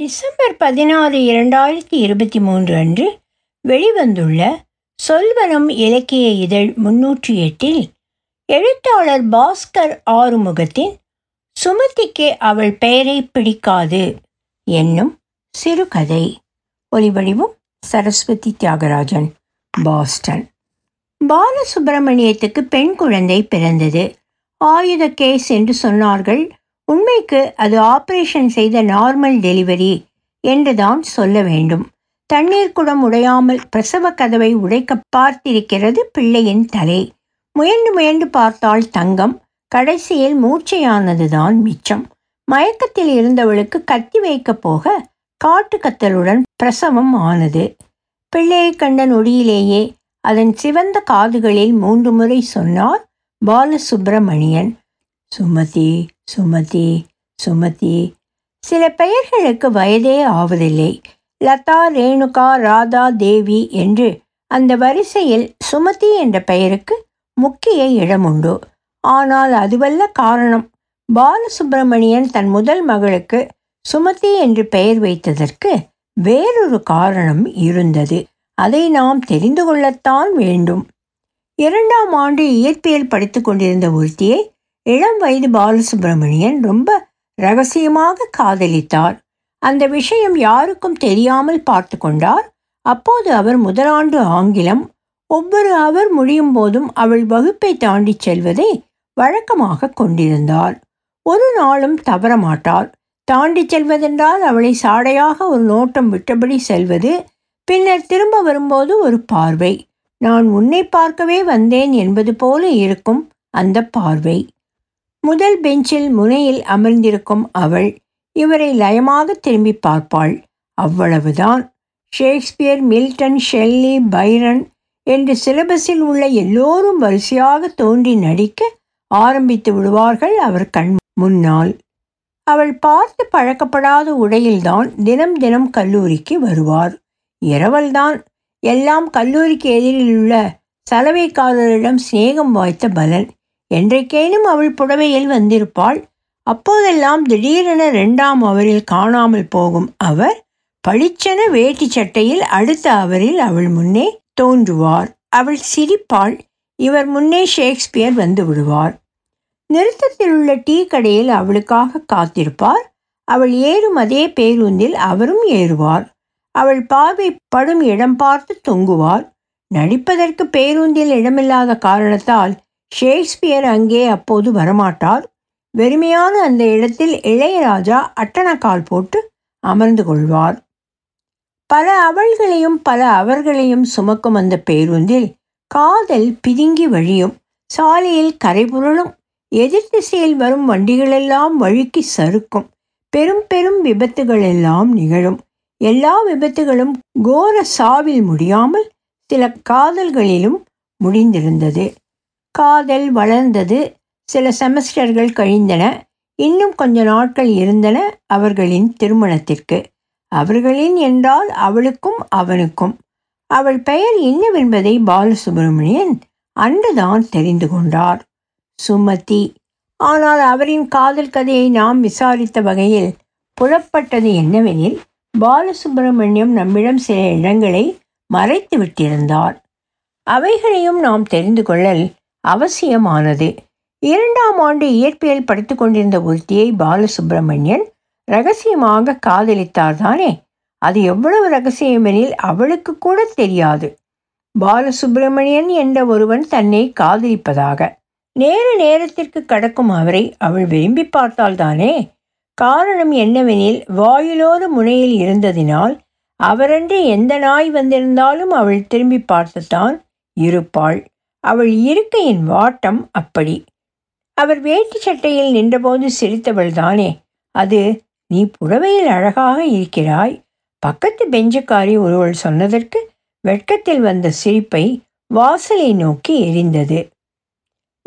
December பதினாறு இரண்டாயிரத்தி இருபத்தி மூன்று அன்று வெளிவந்துள்ள சொல்வனம் இலக்கிய இதழ் முன்னூற்றி எட்டில் எழுத்தாளர் பாஸ்கர் ஆறுமுகத்தின் சுமதிக்கு அவள் பெயரை பிடிக்காது என்னும் சிறுகதை. ஒலிவடிவும் சரஸ்வதி தியாகராஜன் பாஸ்டன். பாலசுப்பிரமணியத்துக்கு பெண் குழந்தை பிறந்தது. ஆயுத கேஸ் என்று சொன்னார்கள். உண்மைக்கு அது ஆபரேஷன் செய்த நார்மல் டெலிவரி என்றுதான் சொல்ல வேண்டும். தண்ணீர் குடம் உடையாமல் பிரசவ கதவை உடைக்க பார்த்திருக்கிறது பிள்ளையின் தலை. முயன்று முயன்று பார்த்தாள் தங்கம். கடைசியில் மூச்சையானதுதான் மிச்சம். மயக்கத்தில் இருந்தவளுக்கு கத்தி வைக்கப் போக காட்டு கத்தலுடன் பிரசவம் ஆனது. பிள்ளையை கண்ட நொடியிலேயே அதன் சிவந்த காதுகளில் மூன்று முறை சொன்னார் பாலசுப்பிரமணியன் சுமதி சுமதி சுமதி. சில பெயர்களுக்கு வயதே ஆவதில்லை. லதா ரேணுகா ராதா தேவி என்று அந்த வரிசையில் சுமதி என்ற பெயருக்கு முக்கிய இடம் உண்டு. ஆனால் அதுவல்ல காரணம் பாலசுப்பிரமணியன் தன் முதல் மகளுக்கு சுமதி என்று பெயர் வைத்ததற்கு வேறொரு காரணம் இருந்தது. அதை நாம் தெரிந்து கொள்ளத்தான் வேண்டும். இரண்டாம் ஆண்டு இயற்பியல் படித்து கொண்டிருந்த ஒருத்தியை இளம் வயது பாலசுப்ரமணியன் ரொம்ப ரகசியமாக காதலித்தார். அந்த விஷயம் யாருக்கும் தெரியாமல் பார்த்து கொண்டார். அப்போது அவர் முதலாண்டு ஆங்கிலம் ஒவ்வொரு அவர் முடியும் போதும் அவள் வகுப்பை தாண்டி செல்வதை வழக்கமாக கொண்டிருந்தார். ஒரு நாளும் தவறமாட்டார் தாண்டி செல்வதென்றால் அவளை சாடையாக ஒரு நோட்டம் விட்டபடி செல்வது பின்னர் திரும்ப வரும்போது ஒரு பார்வை. நான் உன்னை பார்க்கவே வந்தேன் என்பது போல இருக்கும் அந்த பார்வை. முதல் பெஞ்சில் முனையில் அமர்ந்திருக்கும் அவள் இவரை லயமாக திரும்பி பார்ப்பாள். அவ்வளவுதான். ஷேக்ஸ்பியர் மில்டன் ஷெல்லி பைரன் என்று சிலபஸில் உள்ள எல்லோரும் வரிசையாக தோன்றி நடிக்க ஆரம்பித்து விடுவார்கள் அவர் கண் முன்னால். அவள் பார்த்து பழக்கப்படாத உடையில்தான் தினம் தினம் கல்லூரிக்கு வருவார். இரவல்தான். எல்லாம் கல்லூரிக்கு எதிரில் உள்ள சலவைக்காரரிடம் சிநேகம் வாய்த்த பலன். என்றைக்கேனும் அவள் புடவையில் வந்திருப்பாள். அப்போதெல்லாம் திடீரென ரெண்டாம் அவரில் காணாமல் போகும் அவர் பளிச்சென வேட்டி சட்டையில் அடுத்த அவரில் அவள் முன்னே தோன்றுவார். அவள் சிரிப்பாள். இவர் முன்னே ஷேக்ஸ்பியர் வந்து விடுவார். நிறுத்தத்தில் உள்ள டீ கடையில் அவளுக்காக காத்திருப்பார். அவள் ஏறும் அதே பேருந்தில் அவரும் ஏறுவார். அவள் பார்வை படும் இடம் பார்த்து தொங்குவார். நடிப்பதற்கு பேருந்தில் இடமில்லாத காரணத்தால் ஷேக்ஸ்பியர் அங்கே அப்போது வரமாட்டார். வெறுமையான அந்த இடத்தில் இளையராஜா அட்டணக்கால் போட்டு அமர்ந்து கொள்வார். பல அவள்களையும் பல அவர்களையும் சுமக்கும் அந்த பேருந்தில் காதல் பிதுங்கி வழியும் சாலையில் கரைபுரளும் எதிர் திசையில் வரும் வண்டிகளெல்லாம் வழுக்கி சறுக்கும் பெரும் பெரும் விபத்துகள் எல்லாம் நிகழும். எல்லா விபத்துகளும் கோர சாவில் முடியாமல் சில காதல்களிலும் முடிந்திருந்தது. காதல் வளர்ந்தது. சில செமஸ்டர்கள் கழிந்தன. இன்னும் கொஞ்ச நாட்கள் இருந்தன அவர்களின் திருமணத்திற்கு. அவர்களின் என்றால் அவளுக்கும் அவனுக்கும். அவள் பெயர் என்னவென்பதை பாலசுப்பிரமணியன் அன்றுதான் தெரிந்து கொண்டார். சுமதி ஆனால் அவரின் காதல் கதையை நாம் விசாரித்த வகையில் புலப்பட்டது என்னவெனில் பாலசுப்பிரமணியம் நம்மிடம் சில இடங்களை மறைத்து விட்டிருந்தார் அவைகளையும் நாம் தெரிந்து கொள்ளல் அவசியமானது. இரண்டாம் ஆண்டு இயற்பியல் படித்து கொண்டிருந்த ஒருத்தியை பாலசுப்பிரமணியன் ரகசியமாக காதலித்தார் தானே? அது எவ்வளவு ரகசியமெனில் அவளுக்கு கூட தெரியாது. பாலசுப்பிரமணியன் என்ற ஒருவன் தன்னை காதலிப்பதாக. நேர நேரத்திற்கு கடக்கும் அவரை அவள் விரும்பி பார்த்தால்தானே காரணம் என்னவெனில் வாயிலோடு முனையில் இருந்ததினால் அவரன்று எந்த நாய் வந்திருந்தாலும் அவள் திரும்பி பார்த்துத்தான் இருப்பாள். அவள் இருக்கையின் வாட்டம் அப்படி. அவர் வேட்டி சட்டையில் நின்றபோது சிரித்தவள் தானே. அது நீ புடவையில் அழகாக இருக்கிறாய். பக்கத்து பெஞ்சுக்காரி ஒருவள் சொன்னதற்கு வெட்கத்தில் வந்த சிரிப்பை வாசலை நோக்கி எரிந்தது.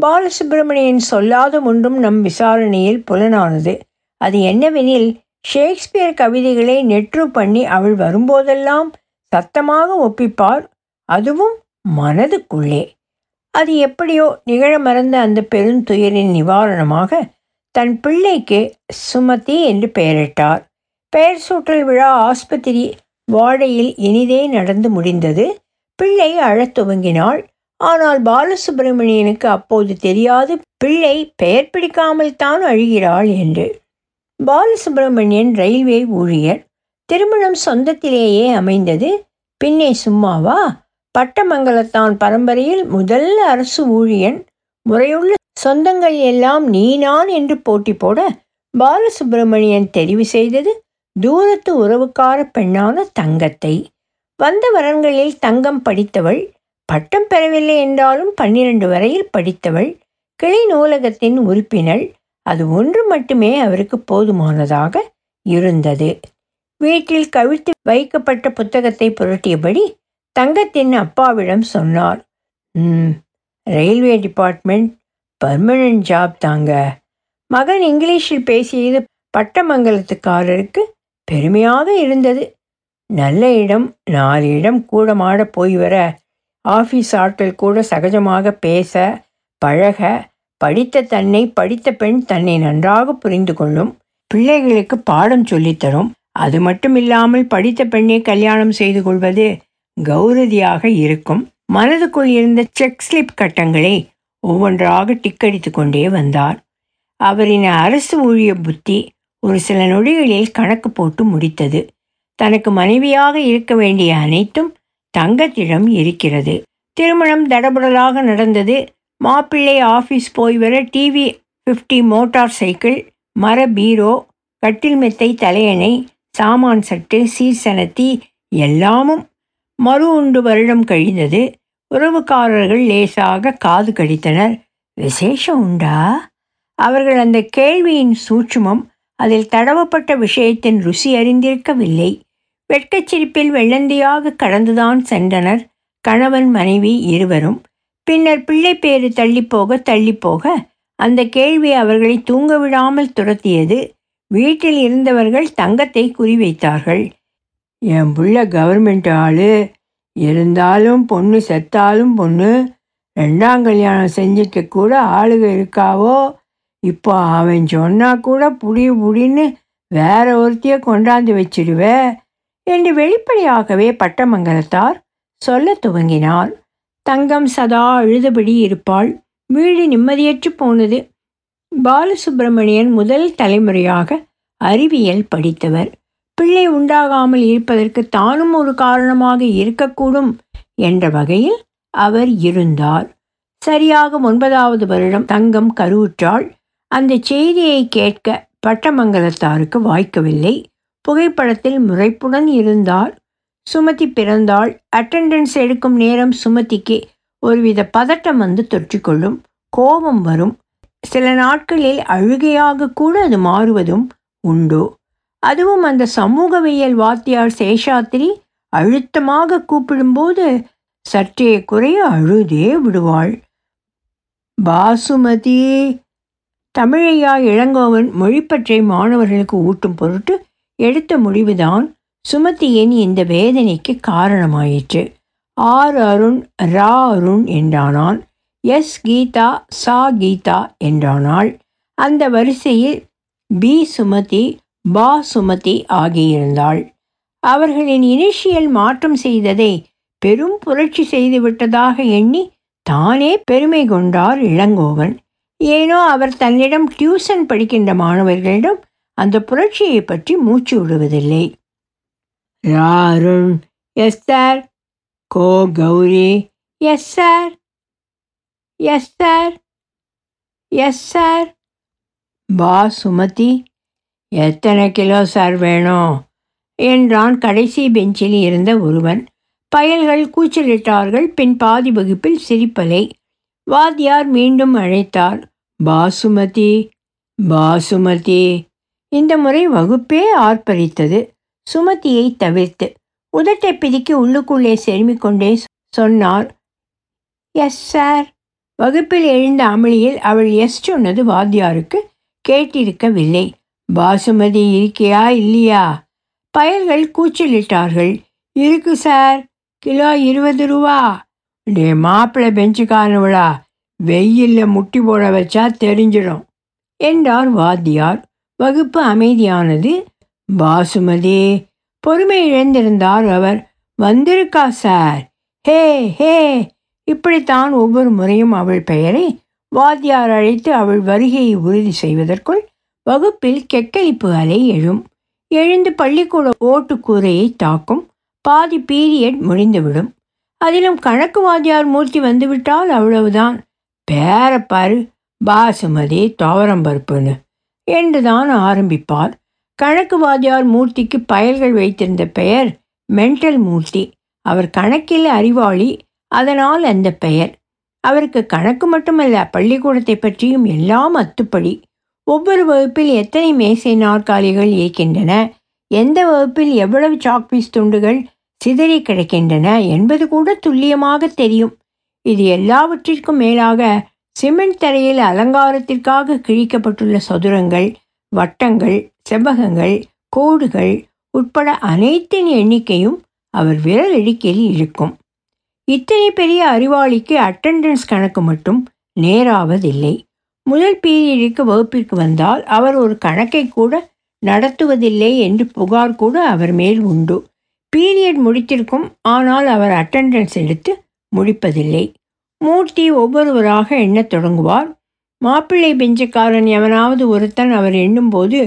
பாலசுப்பிரமணியன் சொல்லாத ஒன்றும் நம் விசாரணையில் புலனானது. அது என்னவெனில் ஷேக்ஸ்பியர் கவிதைகளை நெற்று பண்ணி அவள் வரும்போதெல்லாம் சத்தமாக ஒப்பிப்பார். அதுவும் மனதுக்குள்ளே. அது எப்படியோ நிகழ மறந்த அந்த பெருந்துயரின் நிவாரணமாக தன் பிள்ளைக்கு சுமதி என்று பெயரிட்டார். பெயர் சூட்டல் விழா ஆஸ்பத்திரி வாடையில் இனிதே நடந்து முடிந்தது. பிள்ளை அழத் துவங்கினாள். ஆனால் பாலசுப்பிரமணியனுக்கு அப்போது தெரியாது பிள்ளை பெயர் பிடிக்காமல் தான் அழுகிறாள் என்று. பாலசுப்பிரமணியன் ரயில்வே ஊழியர். திருமணம் சொந்தத்திலேயே அமைந்தது. பின்னே சும்மாவா? பட்டமங்கலத்தான் பரம்பரையில் முதல் அரசு ஊழியன். முறையுள்ள சொந்தங்கள் எல்லாம் நீ நான் என்று போட்டி போட பாலசுப்பிரமணியன் தெரிவு செய்தது தூரத்து உறவுக்கார பெண்ணான தங்கத்தை. வந்த வரன்களில் தங்கம் படித்தவள் பட்டம் பெறவில்லை என்றாலும் பன்னிரண்டு வரையில் படித்தவள் கிளை நூலகத்தின் உறுப்பினர் அது ஒன்று மட்டுமே அவருக்கு போதுமானதாக இருந்தது. வீட்டில் கவிழ்த்து வைக்கப்பட்ட புத்தகத்தை புரட்டியபடி தங்கத்தின் அப்பாவிடம் சொன்னார் ம் ரயில்வே டிபார்ட்மெண்ட் பர்மனன்ட் ஜாப் தாங்க. மகன் இங்கிலீஷில் பேசியது பட்டமங்கலத்துக்காரருக்கு பெருமையாக இருந்தது. நல்ல இடம் நாலு இடம் கூடமாட போய் வர ஆஃபீஸ் ஆட்கள் கூட சகஜமாக பேச பழக படித்த தன்னை படித்த பெண் தன்னை நன்றாக புரிந்து கொள்ளும் பிள்ளைகளுக்கு பாடம் சொல்லித்தரும். அது மட்டும் இல்லாமல் படித்த பெண்ணை கல்யாணம் செய்து கொள்வது கௌரதியாக இருக்கும். மனதுக்குள் இருந்த செக் ஸ்லிப் கட்டங்களை ஒவ்வொன்றாக டிக்கடித்து கொண்டே வந்தார். அவரின் அரசு ஊழிய புத்தி ஒரு சில நொடிகளில் கணக்கு போட்டு முடித்தது. தனக்கு மனைவியாக இருக்க வேண்டிய அனைத்தும் தங்கத்திடம் இருக்கிறது. திருமணம் தடபுடலாக நடந்தது. மாப்பிள்ளை ஆஃபீஸ் போய் வர டிவி ஃபிஃப்டி மோட்டார் சைக்கிள் மர பீரோ கட்டில் மெத்தை தலையணை சாமான் சட்டு சீர்சனத்தி எல்லாமும் மறு உண்டு வருடம் கழிந்தது உறவுக்காரர்கள் லேசாக காது கடித்தனர். விசேஷம் உண்டா? அவர்கள் அந்த கேள்வியின் சூட்சுமம் அதில் தடவப்பட்ட விஷயத்தின் ருசி அறிந்திருக்கவில்லை. வெட்கச்சிரிப்பில் வெள்ளந்தியாக கடந்துதான் சென்றனர் கணவன் மனைவி இருவரும். பின்னர் பிள்ளை பேரு தள்ளிப்போக தள்ளிப்போக அந்த கேள்வி அவர்களை தூங்க விடாமல் துரத்தியது. வீட்டில் இருந்தவர்கள் தங்கத்தை குறிவைத்தார்கள். என் பிள்ள கவர்மெண்ட் ஆளு இருந்தாலும் பொண்ணு செத்தாலும் பொண்ணு ரெண்டாம் கல்யாணம் செஞ்சுக்க கூட ஆளுக இருக்காவோ? இப்போ அவன் சொன்னால் கூட புடி புடின்னு வேற ஒருத்திய கொண்டாந்து வச்சிடுவே என்று வெளிப்படையாகவே பட்டமங்கலத்தார் சொல்ல துவங்கினார். தங்கம் சதா அழுதபடி இருப்பாள். வீடு நிம்மதியற்று போனது. பாலசுப்பிரமணியன் முதல் தலைமுறையாக அறிவியல் படித்தவர். பிள்ளை உண்டாகாமல் இருப்பதற்கு தானும் ஒரு காரணமாக இருக்கக்கூடும் என்ற வகையில் அவர் இருந்தார். சரியாக ஒன்பதாவது வருடம் தங்கம் கருவுற்றாள். அந்த செய்தியை கேட்க பட்டமங்கலத்தாருக்கு வாய்க்கவில்லை. புகைப்படத்தில் முறைப்புடன் இருந்தார். சுமதி பிறந்தால் அட்டெண்டன்ஸ் எடுக்கும் நேரம் சுமதிக்கு ஒருவித பதட்டம் வந்து தொற்றிக்கொள்ளும். கோபம் வரும். சில நாட்களில் அழுகையாக கூட அது மாறுவதும் உண்டு. அதுவும் அந்த சமூகவியல் வாத்தியார் சேஷாத்திரி அழுத்தமாக கூப்பிடும்போது சற்றே குறைய அழுதே விடுவாள். பாசுமதி தமிழையா இளங்கோவன் மொழிப்பற்றை மாணவர்களுக்கு ஊட்டும் பொருட்டு எடுத்த முடிவுதான் சுமதியின் இந்த வேதனைக்கு காரணமாயிற்று. ஆர் அருண் ரா அருண் என்றானான். எஸ் கீதா சா கீதா என்றானாள். அந்த வரிசையில் பி சுமதி பா சுமதி ஆகியிருந்தாள். அவர்களின் இனிஷியல் மாற்றம் செய்ததை பெரும் புரட்சி செய்துவிட்டதாக எண்ணி தானே பெருமை கொண்டார் இளங்கோவன். ஏனோ அவர் தன்னிடம் டியூஷன் படிக்கின்ற மாணவர்களிடம் அந்த புரட்சியை பற்றி மூச்சு விடுவதில்லை. ராருண் எஸ் சார். கோ Gowri. Yes sir. Yes sir. Yes sir. பா சுமதி. எத்தனை கிலோ சார் வேணும்? என்றான் கடைசி பெஞ்சில் இருந்த ஒருவன். பயல்கள் கூச்சலிட்டார்கள் பின் பாதி வகுப்பில் சிரிப்பலை. வாத்தியார் மீண்டும் அழைத்தார். பாசுமதி பாசுமதி. இந்த முறை வகுப்பே ஆர்ப்பரித்தது. சுமதியை தவிர்த்து உதட்டை பிதிக்கி உள்ளுக்குள்ளே செருமிக் கொண்டே சொன்னார். Yes sir. வகுப்பில் எழுந்த அமளியில் அவள் எஸ் சொன்னது வாத்தியாருக்கு கேட்டிருக்கவில்லை. பாசுமதி இருக்கியா இல்லையா? பயல்கள் கூச்சலிட்டார்கள். இருக்கு சார். கிலோ இருபது ரூபா. டே மாப்பிள்ளை பெஞ்சுக்காரனுவளா. வெயிலில் முட்டி போட வச்சா தெரிஞ்சிடும் என்றார் வாத்தியார். வகுப்பு அமைதியானது. பாசுமதி பொறுமை இழந்திருந்தார் அவர். வந்திருக்கா சார்? ஹே ஹே. இப்படித்தான் ஒவ்வொரு முறையும் அவள் பெயரை வாத்தியார் அழைத்து அவள் வருகையை உறுதி செய்வதற்குள் வகுப்பில் கெக்களிப்பு அலை எழும் எழுந்து பள்ளிக்கூட ஓட்டுக்கூரையை தாக்கும் பாதி பீரியட் முடிந்துவிடும். அதிலும் கணக்கு வாத்தியார் மூர்த்தி வந்துவிட்டால் அவ்வளவுதான். பேரப்பாரு பாசுமதி துவரம்பருப்புன்னு என்றுதான் ஆரம்பிப்பார். கணக்கு வாத்தியார் மூர்த்திக்கு பயல்கள் வைத்திருந்த பெயர் மென்டல் மூர்த்தி. அவர் கணக்கில் அறிவாளி அதனால் அந்த பெயர். அவருக்கு கணக்கு மட்டுமல்ல பள்ளிக்கூடத்தை பற்றியும் எல்லாம் அத்துப்படி. ஒவ்வொரு வகுப்பில் எத்தனை மேசை நாற்காலிகள் இருக்கின்றன எந்த வகுப்பில் எவ்வளவு சாக்பீஸ் துண்டுகள் சிதறி கிடக்கின்றன என்பது கூட துல்லியமாக தெரியும். இது எல்லாவற்றிற்கும் மேலாக சிமெண்ட் தரையில் அலங்காரத்திற்காக கிழிக்கப்பட்டுள்ள சதுரங்கள் வட்டங்கள் செவ்வகங்கள் கோடுகள் உட்பட அனைத்தின் எண்ணிக்கையும் அவர் விரல் இருக்கும். இத்தனை பெரிய அறிவாளிக்கு அட்டெண்டன்ஸ் கணக்கு மட்டும் நேராவதில்லை. முதல் பீரியடுக்கு வகுப்பிற்கு வந்தால் அவர் ஒரு கணக்கை கூட நடத்துவதில்லை என்று புகார் கூட அவர் மேல் உண்டு. பீரியட் முடித்திருக்கும் ஆனால் அவர் அட்டெண்டன்ஸ் எடுத்து முடிப்பதில்லை. மூர்த்தி ஒவ்வொருவராக எண்ணத் தொடங்குவார். மாப்பிள்ளை பெஞ்சுக்காரன் எவனாவது ஒருத்தன் அவர் எண்ணும்போது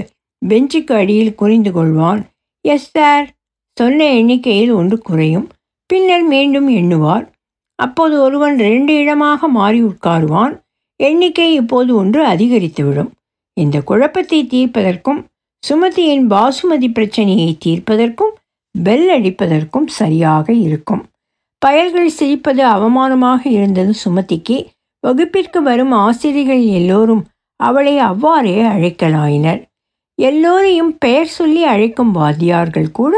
பெஞ்சுக்கு அடியில் குறிந்து கொள்வான். எஸ் சார் சொன்ன எண்ணிக்கையில் ஒன்று குறையும். பின்னர் மீண்டும் எண்ணுவார். அப்போது ஒருவன் ரெண்டு இடமாக மாறி உட்காருவான். எண்ணிக்கை இப்போது ஒன்று அதிகரித்துவிடும் இந்த குழப்பத்தை தீர்ப்பதற்கும் சுமதியின் பாசுமதி பிரச்சனையை தீர்ப்பதற்கும் பெல் அடிப்பதற்கும் சரியாக இருக்கும். பயல்கள் சிரிப்பது அவமானமாக இருந்தது சுமதிக்கு. வகுப்பிற்கு வரும் ஆசிரியர்கள் எல்லோரும் அவளை அவ்வாறே அழைக்கலாயினர். எல்லோரையும் பெயர் சொல்லி அழைக்கும் வாத்தியார்கள் கூட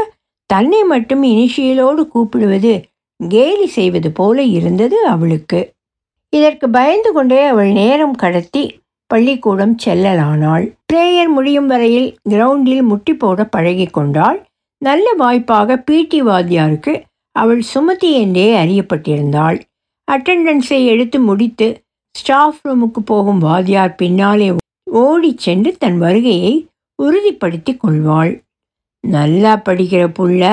தன்னை மட்டும் இனிஷியலோடு கூப்பிடுவது கேலி செய்வது போல இருந்தது அவளுக்கு. இதற்கு பயந்து கொண்டே அவள் நேரம் கடத்தி பள்ளிக்கூடம் செல்லலானாள். பிரேயர் முடியும் வரையில் கிரவுண்டில் முட்டி போட பழகி கொண்டாள். நல்ல வாய்ப்பாக பிடி வாத்தியாருக்கு அவள் சுமதி என்றே அறியப்பட்டிருந்தாள். அட்டெண்டன்ஸை எடுத்து முடித்து ஸ்டாஃப் ரூமுக்கு போகும் வாத்தியார் பின்னாலே ஓடி சென்று தன் வருகையை உறுதிப்படுத்தி கொள்வாள். நல்லா படிக்கிற புள்ள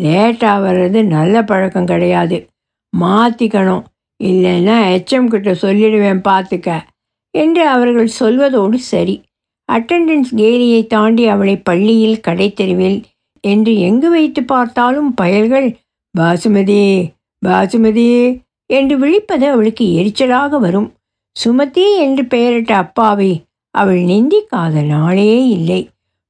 லேட்டாக வர்றது நல்ல பழக்கம் கிடையாது. மாற்றிக்கணும் இல்லைன்னா ஹெச்எம் கிட்ட சொல்லிடுவேன் பார்த்துக்க என்று அவர்கள் சொல்வதோடு சரி. அட்டெண்டன்ஸ் கேலியை தாண்டி அவளை பள்ளியில் கடைத்தெருவில் என்று எங்கு வைத்து பார்த்தாலும் பயல்கள் பாசுமதி பாசுமதி என்று விழிப்பது அவளுக்கு எரிச்சலாக வரும். சுமதி என்று பெயரிட்ட அப்பாவை அவள் நிந்திக்காத நாளே இல்லை.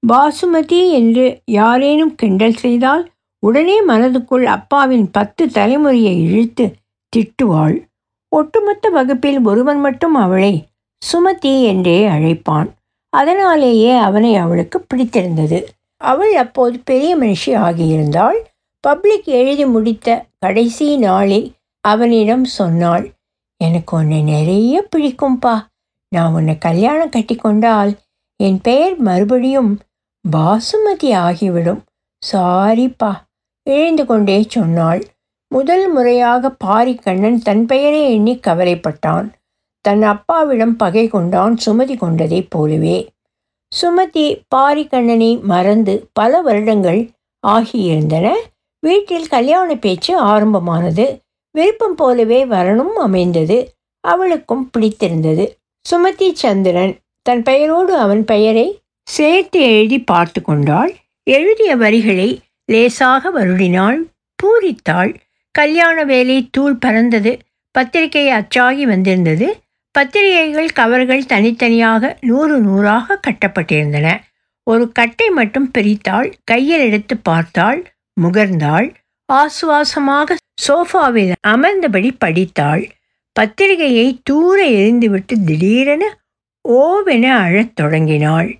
பாசுமதி என்று யாரேனும் கிண்டல் செய்தால் உடனே மனதுக்குள் அப்பாவின் பத்து தலைமுறையை இழுத்து திட்டுவாள். ஒட்டுமொத்த வகுப்பில் ஒருவன் மட்டும் அவளை சுமதி என்றே அழைப்பான். அதனாலேயே அவனை அவளுக்கு பிடித்திருந்தது. அவள் அப்போது பெரிய மனுஷி ஆகியிருந்தாள். பப்ளிக் எழுதி முடித்த கடைசி நாளில் அவனிடம் சொன்னாள் எனக்கு உன்னை நிறைய பிடிக்கும்பா. நான் உன்னை கல்யாணம் கட்டி கொண்டால் என் பெயர் மறுபடியும் பாசுமதி ஆகிவிடும். சாரிப்பா எழுந்து கொண்டே சொன்னாள். முதல் முறையாக பாரிக்கண்ணன் தன் பெயரை எண்ணி கவலைப்பட்டான். தன் அப்பாவிடம் பகை கொண்டான் சுமதி கொண்டதைப் போலவே. சுமதி பாரிக்கண்ணனை மறந்து பல வருடங்கள் ஆகியிருந்தன. வீட்டில் கல்யாண பேச்சு ஆரம்பமானது. விருப்பம் போலவே வரணும் அமைந்தது. அவளுக்கும் பிடித்திருந்தது. சுமதி சந்திரன் தன் பெயரோடு அவன் பெயரை சேர்த்து எழுதி பார்த்து கொண்டாள். எழுதிய வரிகளை லேசாக வருடினாள் பூரித்தாள். கல்யாண வேலை தூள் பறந்தது. பத்திரிகை அச்சாகி வந்திருந்தது. பத்திரிகைகள் கவர்கள் தனித்தனியாக நூறு நூறாக கட்டப்பட்டிருந்தன. ஒரு கட்டை மட்டும் பிரித்தாள் கையில் எடுத்து பார்த்தாள் முகர்ந்தாள். ஆசுவாசமாக சோஃபாவில் அமர்ந்தபடி படித்தாள். பத்திரிகையை தூர எரிந்துவிட்டு திடீரென ஓவென அழத் தொடங்கினாள்.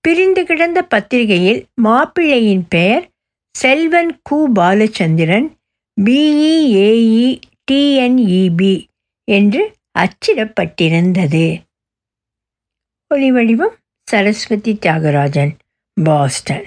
பிரிந்து கிடந்த பத்திரிகையில் மாப்பிள்ளையின் பெயர் செல்வன் கு. Balachandran. B E A E T N E B என்று அச்சிடப்பட்டிருந்தது. ஒளிவடிவம் சரஸ்வதி தியாகராஜன் பாஸ்டன்.